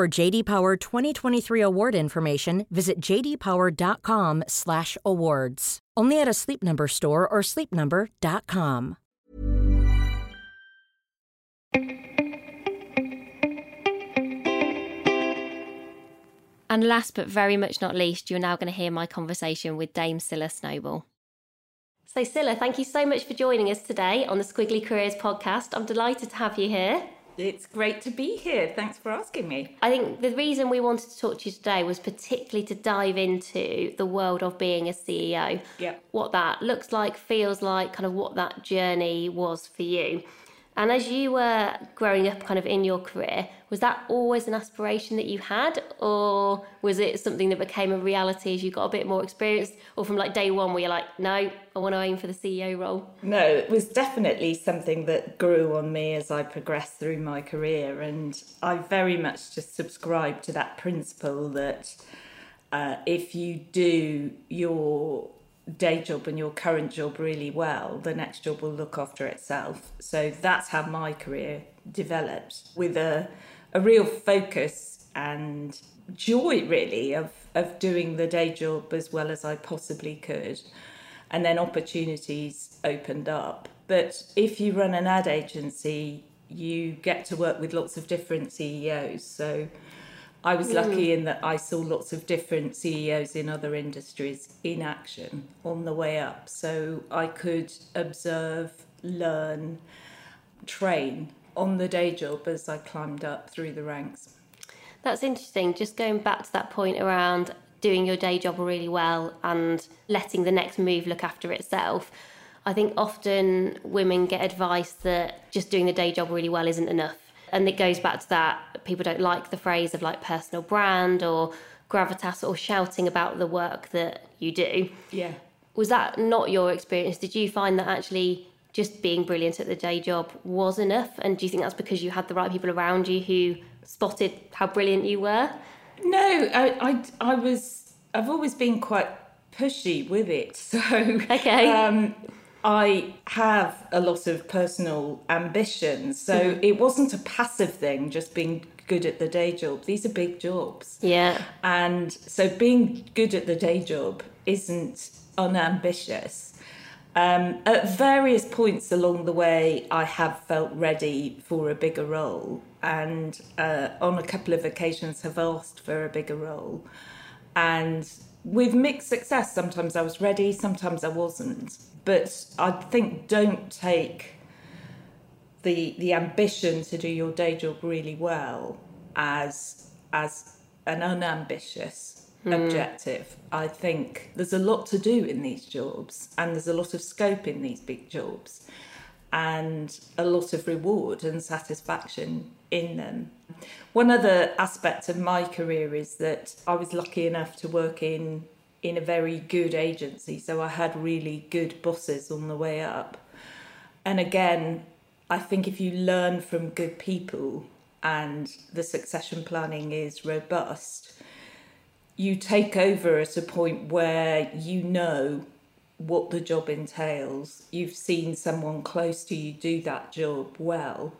For JD Power 2023 award information, visit jdpower.com/awards. Only at a Sleep Number store or sleepnumber.com. And last but very much not least, you're now going to hear my conversation with Dame Cilla Snowball. So, Cilla, thank you so much for joining us today on the Squiggly Careers podcast. I'm delighted to have you here. It's great to be here. Thanks for asking me. I think the reason we wanted to talk to you today was particularly to dive into the world of being a CEO. Yeah. What that looks like, feels like, kind of what that journey was for you. And as you were growing up kind of in your career, was that always an aspiration that you had? Or was it something that became a reality as you got a bit more experience? Or from like day one where you're like, no, I want to aim for the CEO role? No, it was definitely something that grew on me as I progressed through my career. And I very much just subscribe to that principle that uh, if you do your day job and your current job really well, the next job will look after itself. So that's how my career developed with a, a real focus and joy, really, of, of doing the day job as well as I possibly could. And then opportunities opened up. But if you run an ad agency, you get to work with lots of different CEOs. So I was lucky mm. in that I saw lots of different CEOs in other industries in action on the way up. So I could observe, learn, train on the day job as I climbed up through the ranks. That's interesting. Just going back to that point around doing your day job really well and letting the next move look after itself. I think often women get advice that just doing the day job really well isn't enough. And it goes back to that people don't like the phrase of like personal brand or gravitas or shouting about the work that you do. Yeah. Was that not your experience? Did you find that actually just being brilliant at the day job was enough? And do you think that's because you had the right people around you who spotted how brilliant you were? No, I, I, I was, I've always been quite pushy with it. So, Okay. um, I have a lot of personal ambitions. So it wasn't a passive thing, just being good at the day job. These are big jobs. Yeah. And so being good at the day job isn't unambitious. Um, at various points along the way, I have felt ready for a bigger role, and uh, on a couple of occasions have asked for a bigger role. And with mixed success, sometimes I was ready, sometimes I wasn't. But I think don't take the the ambition to do your day job really well as as an unambitious hmm. objective. I think there's a lot to do in these jobs and there's a lot of scope in these big jobs and a lot of reward and satisfaction in them. One other aspect of my career is that I was lucky enough to work in in a very good agency, so I had really good bosses on the way up. And again, I think if you learn from good people and the succession planning is robust, you take over at a point where you know what the job entails. You've seen someone close to you do that job well,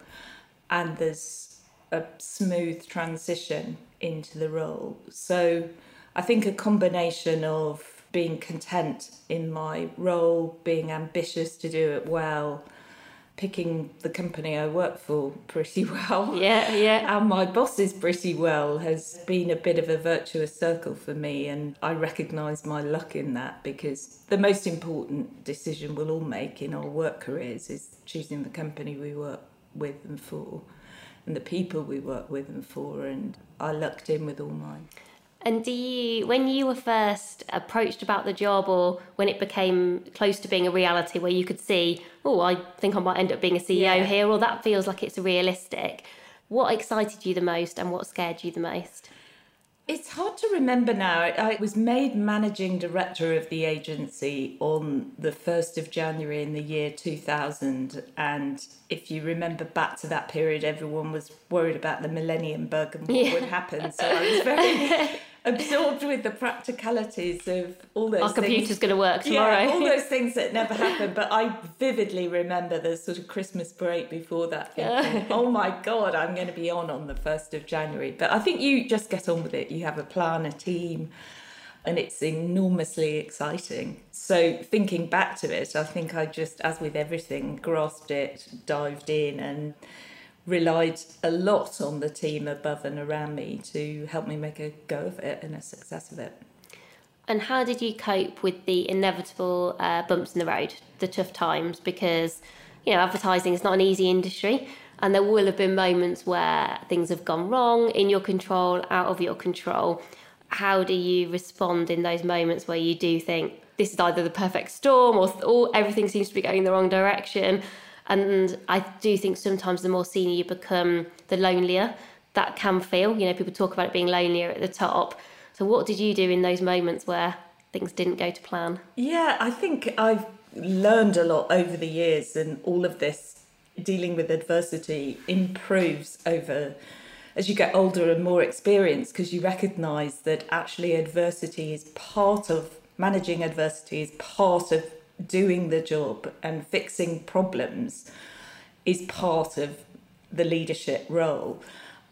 and there's a smooth transition into the role. So I think a combination of being content in my role, being ambitious to do it well, picking the company I work for pretty well. Yeah, yeah. And my bosses pretty well has been a bit of a virtuous circle for me. And I recognise my luck in that because the most important decision we'll all make in our work careers is choosing the company we work with and for and the people we work with and for. And I lucked in with all mine. And do you, when you were first approached about the job, or when it became close to being a reality, where you could see, oh, I think I might end up being a CEO Yeah. here, or that feels like it's realistic. What excited you the most, and what scared you the most? It's hard to remember now. I was made managing director of the agency on the 1st of January in the year 2000. And if you remember back to that period, everyone was worried about the millennium bug and what Yeah. would happen. So I was very absorbed with the practicalities of all those Our things. computer's going to work tomorrow. Yeah, all those things that never happened. But I vividly remember the sort of Christmas break before that, thinking, "Oh my God, I'm going to be on on the first of January." But I think you just get on with it. You have a plan, a team, and it's enormously exciting. So thinking back to it, I think I just, as with everything, grasped it, dived in, and relied a lot on the team above and around me to help me make a go of it and a success of it. And how did you cope with the inevitable uh, bumps in the road, the tough times? Because, you know, advertising is not an easy industry, and there will have been moments where things have gone wrong in your control, out of your control. How do you respond in those moments where you do think this is either the perfect storm or, or everything seems to be going in the wrong direction? And I do think sometimes the more senior you become, the lonelier that can feel. You know, people talk about it being lonelier at the top. So, what did you do in those moments where things didn't go to plan? Yeah, I think I've learned a lot over the years, and all of this dealing with adversity improves over as you get older and more experienced because you recognize that actually adversity is part of managing adversity is part of doing the job and fixing problems is part of the leadership role.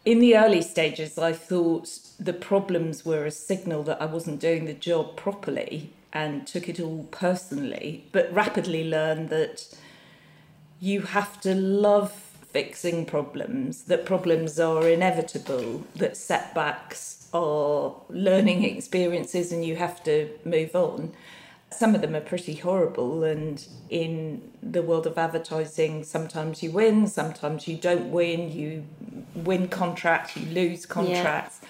In the early stages, I thought the problems were a signal that I wasn't doing the job properly and took it all personally, but rapidly learned that you have to love fixing problems, that problems are inevitable, that setbacks are learning experiences and you have to move on. Some of them are pretty horrible, and in the world of advertising, sometimes you win, sometimes you don't win, you win contracts, you lose contracts.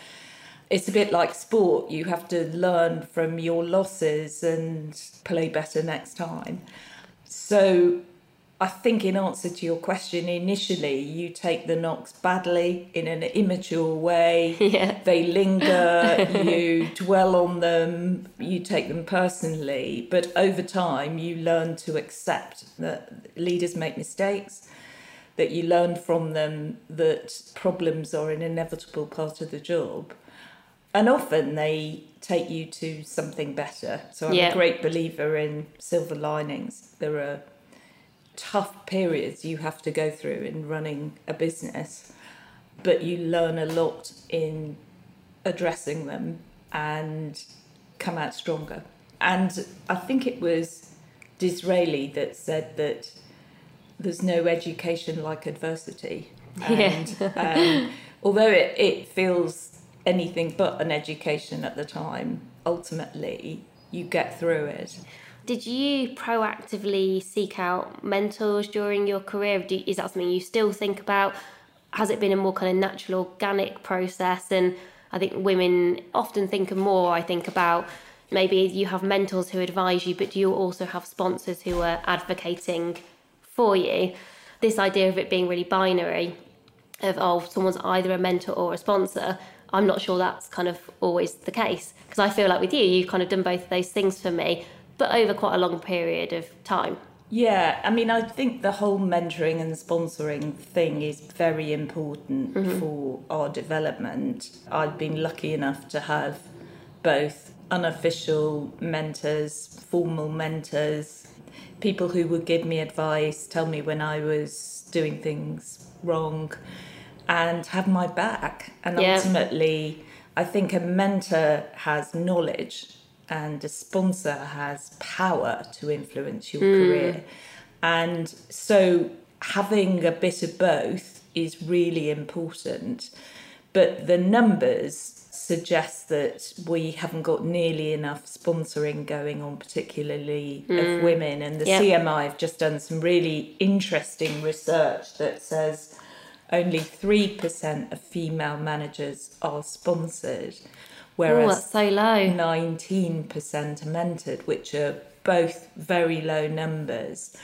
It's a bit like sport, you have to learn from your losses and play better next time. So I think, in answer to your question, initially you take the knocks badly in an immature way. Yeah. They linger, you dwell on them, you take them personally. But over time, you learn to accept that leaders make mistakes, that you learn from them that problems are an inevitable part of the job. And often they take you to something better. So I'm Yeah. a great believer in silver linings. There are tough periods you have to go through in running a business, but you learn a lot in addressing them and come out stronger. And I think it was Disraeli that said that there's no education like adversity. And um, although it, it feels anything but an education at the time, ultimately you get through it. Did you proactively seek out mentors during your career? Do, is that something you still think about? Has it been a more kind of natural, organic process? And I think women often think more, I think, about maybe you have mentors who advise you, but do you also have sponsors who are advocating for you? This idea of it being really binary, of oh, someone's either a mentor or a sponsor, I'm not sure that's kind of always the case. Because I feel like with you, you've kind of done both of those things for me, but over quite a long period of time. Yeah, I mean, I think the whole mentoring and sponsoring thing is very important mm-hmm. for our development. I've been lucky enough to have both unofficial mentors, formal mentors, people who would give me advice, tell me when I was doing things wrong, and have my back. And Yeah. ultimately, I think a mentor has knowledge and a sponsor has power to influence your hmm. career. And so having a bit of both is really important. But the numbers suggest that we haven't got nearly enough sponsoring going on, particularly of hmm. women. And the Yep. CMI have just done some really interesting research that says only 3% of female managers are sponsored, whereas that's so low. 19% are mentored, which are both very low numbers.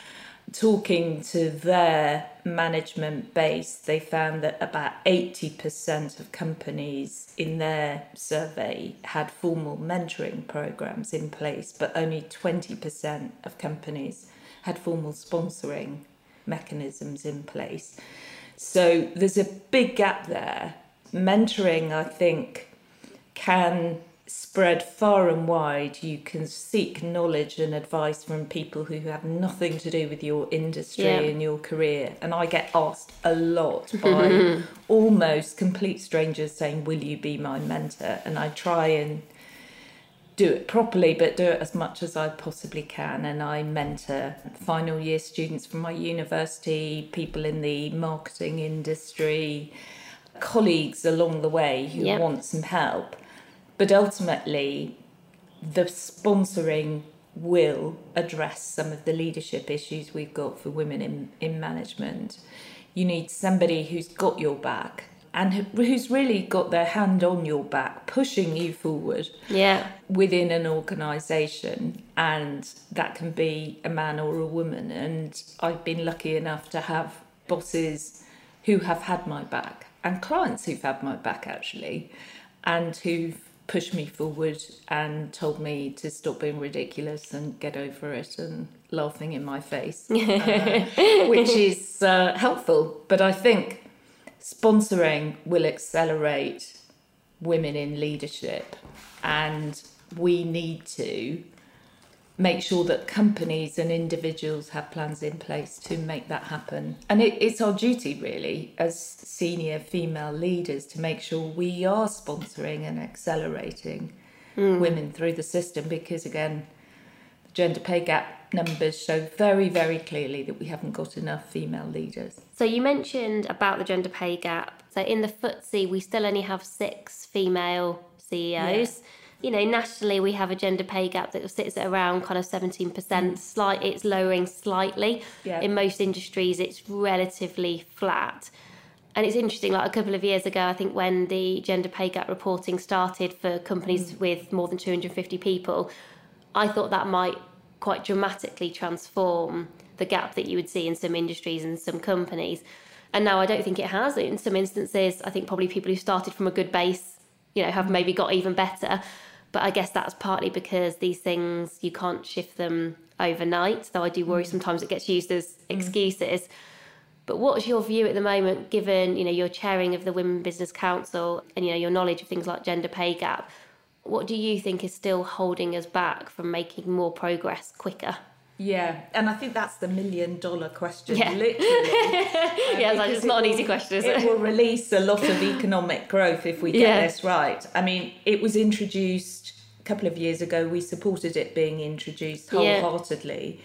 Talking to their management base, they found that about 80% of companies in their survey had formal mentoring programs in place, but only 20% of companies had formal sponsoring mechanisms in place. So there's a big gap there. Mentoring, I think, can spread far and wide. You can seek knowledge and advice from people who have nothing to do with your industry Yeah. and your career. And I get asked a lot by almost complete strangers saying, Will you be my mentor? And I try and do it properly, but do it as much as I possibly can. And I mentor final year students from my university, people in the marketing industry, colleagues along the way who Yep. want some help. But ultimately, the sponsoring will address some of the leadership issues we've got for women in, in management. You need somebody who's got your back and who's really got their hand on your back, pushing you forward Yeah. within an organisation, and that can be a man or a woman. And I've been lucky enough to have bosses who have had my back and clients who've had my back actually, and who've pushed me forward and told me to stop being ridiculous and get over it and laughing in my face, uh, which is uh, helpful. But I think sponsoring will accelerate women in leadership and we need to make sure that companies and individuals have plans in place to make that happen and it, it's our duty really as senior female leaders to make sure we are sponsoring and accelerating hmm. women through the system because again the gender pay gap numbers show very very clearly that we haven't got enough female leaders So you mentioned about the gender pay gap. So in the FTSE, we still only have six female CEOs. You know, nationally, we have a gender pay gap that sits at around kind of seventeen percent. Mm. Slight, it's lowering slightly. Yeah. In most industries, it's relatively flat. And it's interesting, like a couple of years ago, I think when the gender pay gap reporting started for companies mm. with more than 250 people, I thought that might quite dramatically transform the gap that you would see in some industries and some companies. And now I don't think it has. In some instances, I think probably people who started from a good base, you know, have mm. maybe got even better. But I guess that's partly because these things, you can't shift them overnight. Though I do worry mm. sometimes it gets used as mm. excuses. But what's your view at the moment, given you know you're chairing of the Women Business Council and you know your knowledge of things like gender pay gap? What do you think is still holding us back from making more progress quicker? Yeah, and I think that's the million dollar question, Yeah. literally. Uh, yeah, it's, like, it's not it an easy will- question, is it? it? will release a lot of economic growth if we get Yeah. this right. I mean, it was introduced a couple of years ago. We supported it being introduced Yeah. wholeheartedly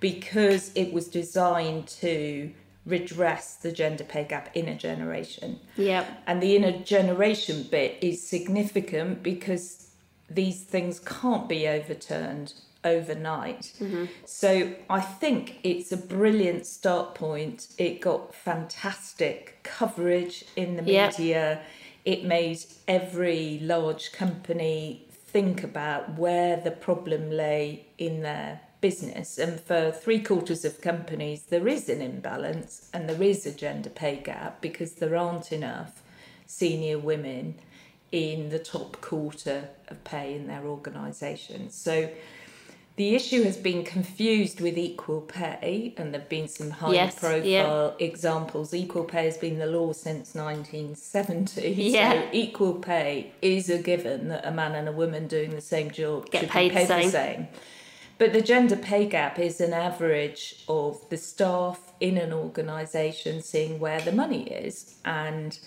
because it was designed to redress the gender pay gap in a generation. Yeah, And the inner generation bit is significant because these things can't be overturned overnight. Mm-hmm. So I think it's a brilliant start point. It got fantastic coverage in the media. It made every large company think about where the problem lay in their business. And for three quarters of companies, there is an imbalance and there is a gender pay gap because there aren't enough senior women in the top quarter of pay in their organisations. So the issue has been confused with equal pay, and there have been some high Yes, profile examples. Equal pay has been the law since 1970. Yeah. So equal pay is a given that a man and a woman doing the same job Get should paid be the paid same. the same. But the gender pay gap is an average of the staff in an organisation seeing where the money is. And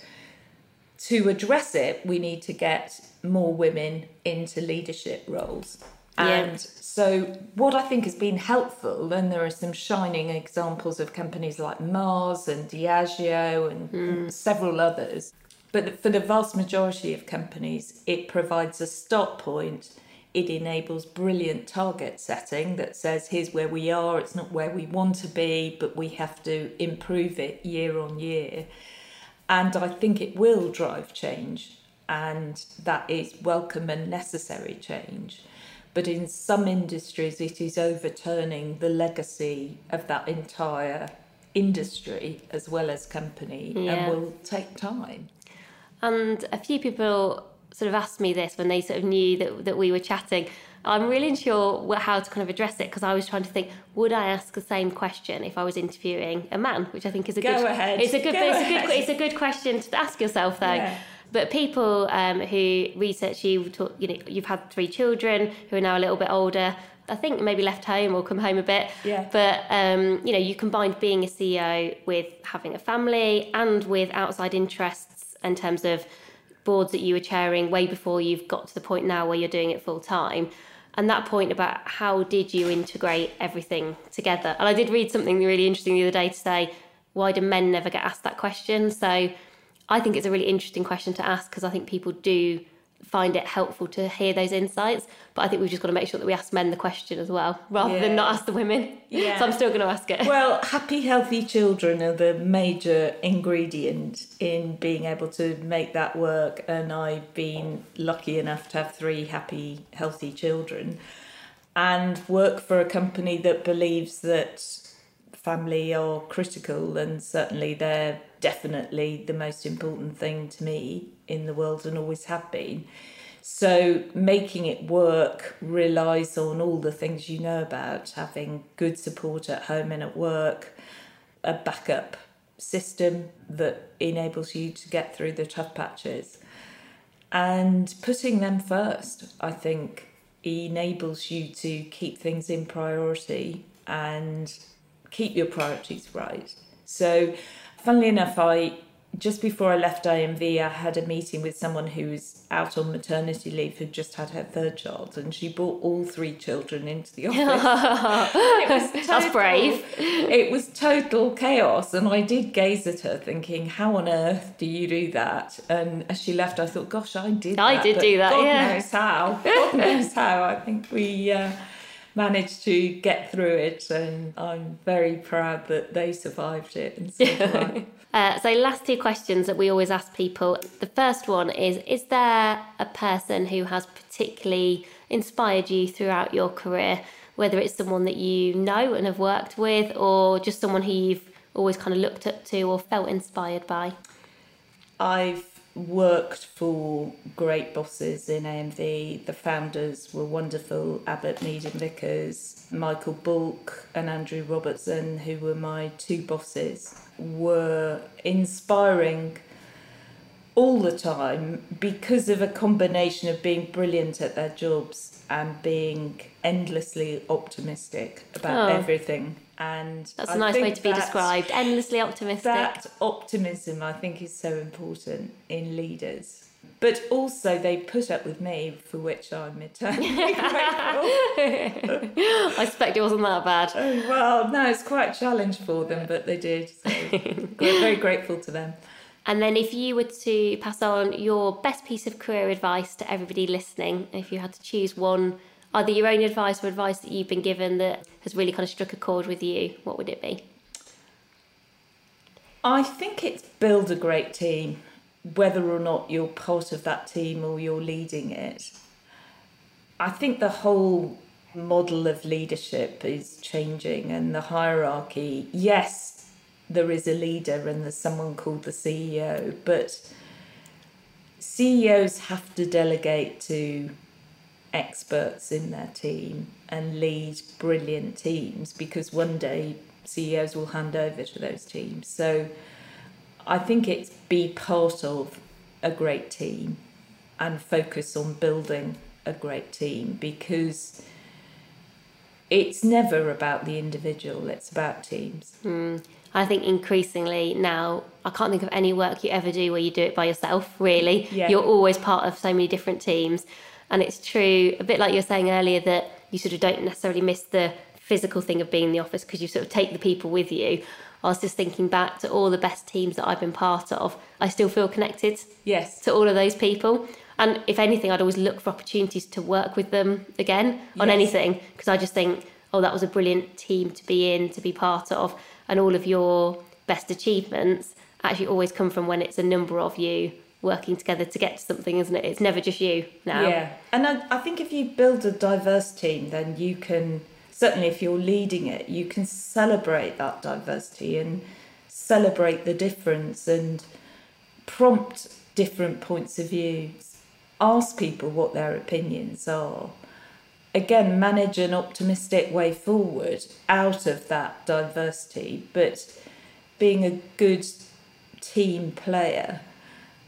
to address it, we need to get more women into leadership roles. And Yeah. So, what I think has been helpful, and there are some shining examples of companies like Mars and Diageo and hmm. several others, but for the vast majority of companies, it provides a start point. It enables brilliant target setting that says, here's where we are, it's not where we want to be, but we have to improve it year on year. And I think it will drive change, and that is welcome and necessary change. But in some industries, it is overturning the legacy of that entire industry as well as company Yeah. and will take time. And a few people sort of asked me this when they sort of knew that, that we were chatting. I'm really unsure how to kind of address it because I was trying to think, would I ask the same question if I was interviewing a man? Which I think is a Go good. ahead. It's a good. Go it's a good. It's a good question to ask yourself though. Yeah. But people um, who research you, talk, you know, you've had three children who are now a little bit older. I think maybe left home or come home a bit. Yeah. But um, you know, you combined being a CEO with having a family and with outside interests in terms of boards that you were chairing way before you've got to the point now where you're doing it full time. And that point about how did you integrate everything together? And I did read something really interesting the other day to say, why do men never get asked that question? So I think it's a really interesting question to ask because I think people do find it helpful to hear those insights. But I think we've just got to make sure that we ask men the question as well, rather Yeah. than not ask the women. Yeah. So I'm still going to ask it. Well, happy, healthy children are the major ingredient in being able to make that work. And I've been lucky enough to have three happy, healthy children and work for a company that believes that family are critical and certainly they're definitely the most important thing to me in the world and always have been. So making it work relies on all the things you know about having good support at home and at work, a backup system that enables you to get through the tough patches, and putting them first, I think, enables you to keep things in priority and keep your priorities right. So, funnily enough, I just before I left AMV, I had a meeting with someone who was out on maternity leave, who'd just had her third child, and she brought all three children into the office. it was That's brave. It was total chaos, and I did gaze at her, thinking, "How on earth do you do that?" And as she left, I thought, "Gosh, I did. I that, did do that, God yeah. knows how. God knows how. I think we." Uh, managed to get through it and I'm very proud that they survived it and survived. Uh, so, last two questions that we always ask people. The first one is Is there a person who has particularly inspired you throughout your career, whether it's someone that you know and have worked with, or just someone who you've always kind of looked up to or felt inspired by? I've worked for great bosses in AMV. The founders were wonderful Abbott, Mead and Vickers. Michael Baulk and Andrew Robertson, who were my two bosses, were inspiring all the time because of a combination of being brilliant at their jobs and being endlessly optimistic about Oh. everything. And That's a I nice way to be described. Endlessly optimistic. that optimism, I think, is so important in leaders. But also, they put up with me, for which I'm eternally grateful. I suspect it wasn't that bad. Oh, well, no, it's quite a challenge for them, but they did. So, we're very grateful to them. And then, if you were to pass on your best piece of career advice to everybody listening, if you had to choose one, either your own advice or advice that you've been given that has really kind of struck a chord with you, what would it be? I think it's build a great team, whether or not you're part of that team or you're leading it. I think the whole model of leadership is changing and the hierarchy. Yes, there is a leader and there's someone called the CEO, but CEOs have to delegate to experts in their team and lead brilliant teams because one day CEOs will hand over to those teams. So I think it's be part of a great team and focus on building a great team because it's never about the individual, it's about teams. Hmm. I think increasingly now, I can't think of any work you ever do where you do it by yourself, really. Yeah. You're always part of so many different teams. And it's true, a bit like you were saying earlier, that you sort of don't necessarily miss the physical thing of being in the office because you sort of take the people with you. I was just thinking back to all the best teams that I've been part of. I still feel connected Yes. to all of those people. And if anything, I'd always look for opportunities to work with them again on Yes. anything because I just think, oh, that was a brilliant team to be in, to be part of. And all of your best achievements actually always come from when it's a number of you working together to get to something, isn't it? It's never just you now. Yeah, and I, I think if you build a diverse team, then you can certainly, if you're leading it, you can celebrate that diversity and celebrate the difference and prompt different points of view. Ask people what their opinions are. Again, manage an optimistic way forward out of that diversity, but being a good team player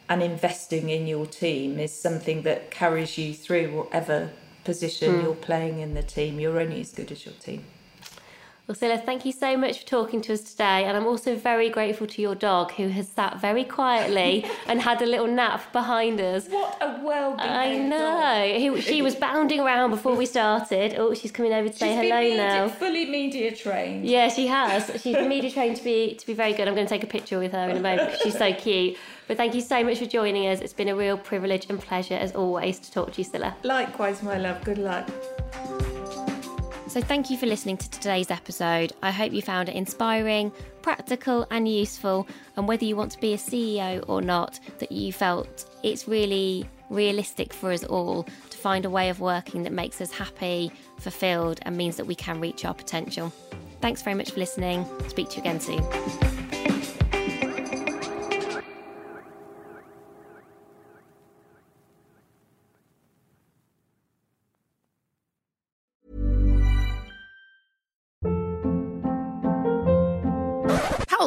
and investing in your team is something that carries you through whatever position hmm. you're playing in the team. You're only as good as your team. Well, Cilla, thank you so much for talking to us today. And I'm also very grateful to your dog who has sat very quietly and had a little nap behind us. What a well I know. He, she was bounding around before we started. Oh, she's coming over to say hello now. fully media trained. Yeah, she has. She's media trained to be to be very good. I'm going to take a picture with her in a moment because she's so cute. But thank you so much for joining us. It's been a real privilege and pleasure as always to talk to you, Cilla. Likewise, my love. Good luck. So, thank you for listening to today's episode. I hope you found it inspiring, practical, and useful. And whether you want to be a CEO or not, that you felt it's really realistic for us all to find a way of working that makes us happy, fulfilled, and means that we can reach our potential. Thanks very much for listening. Speak to you again soon.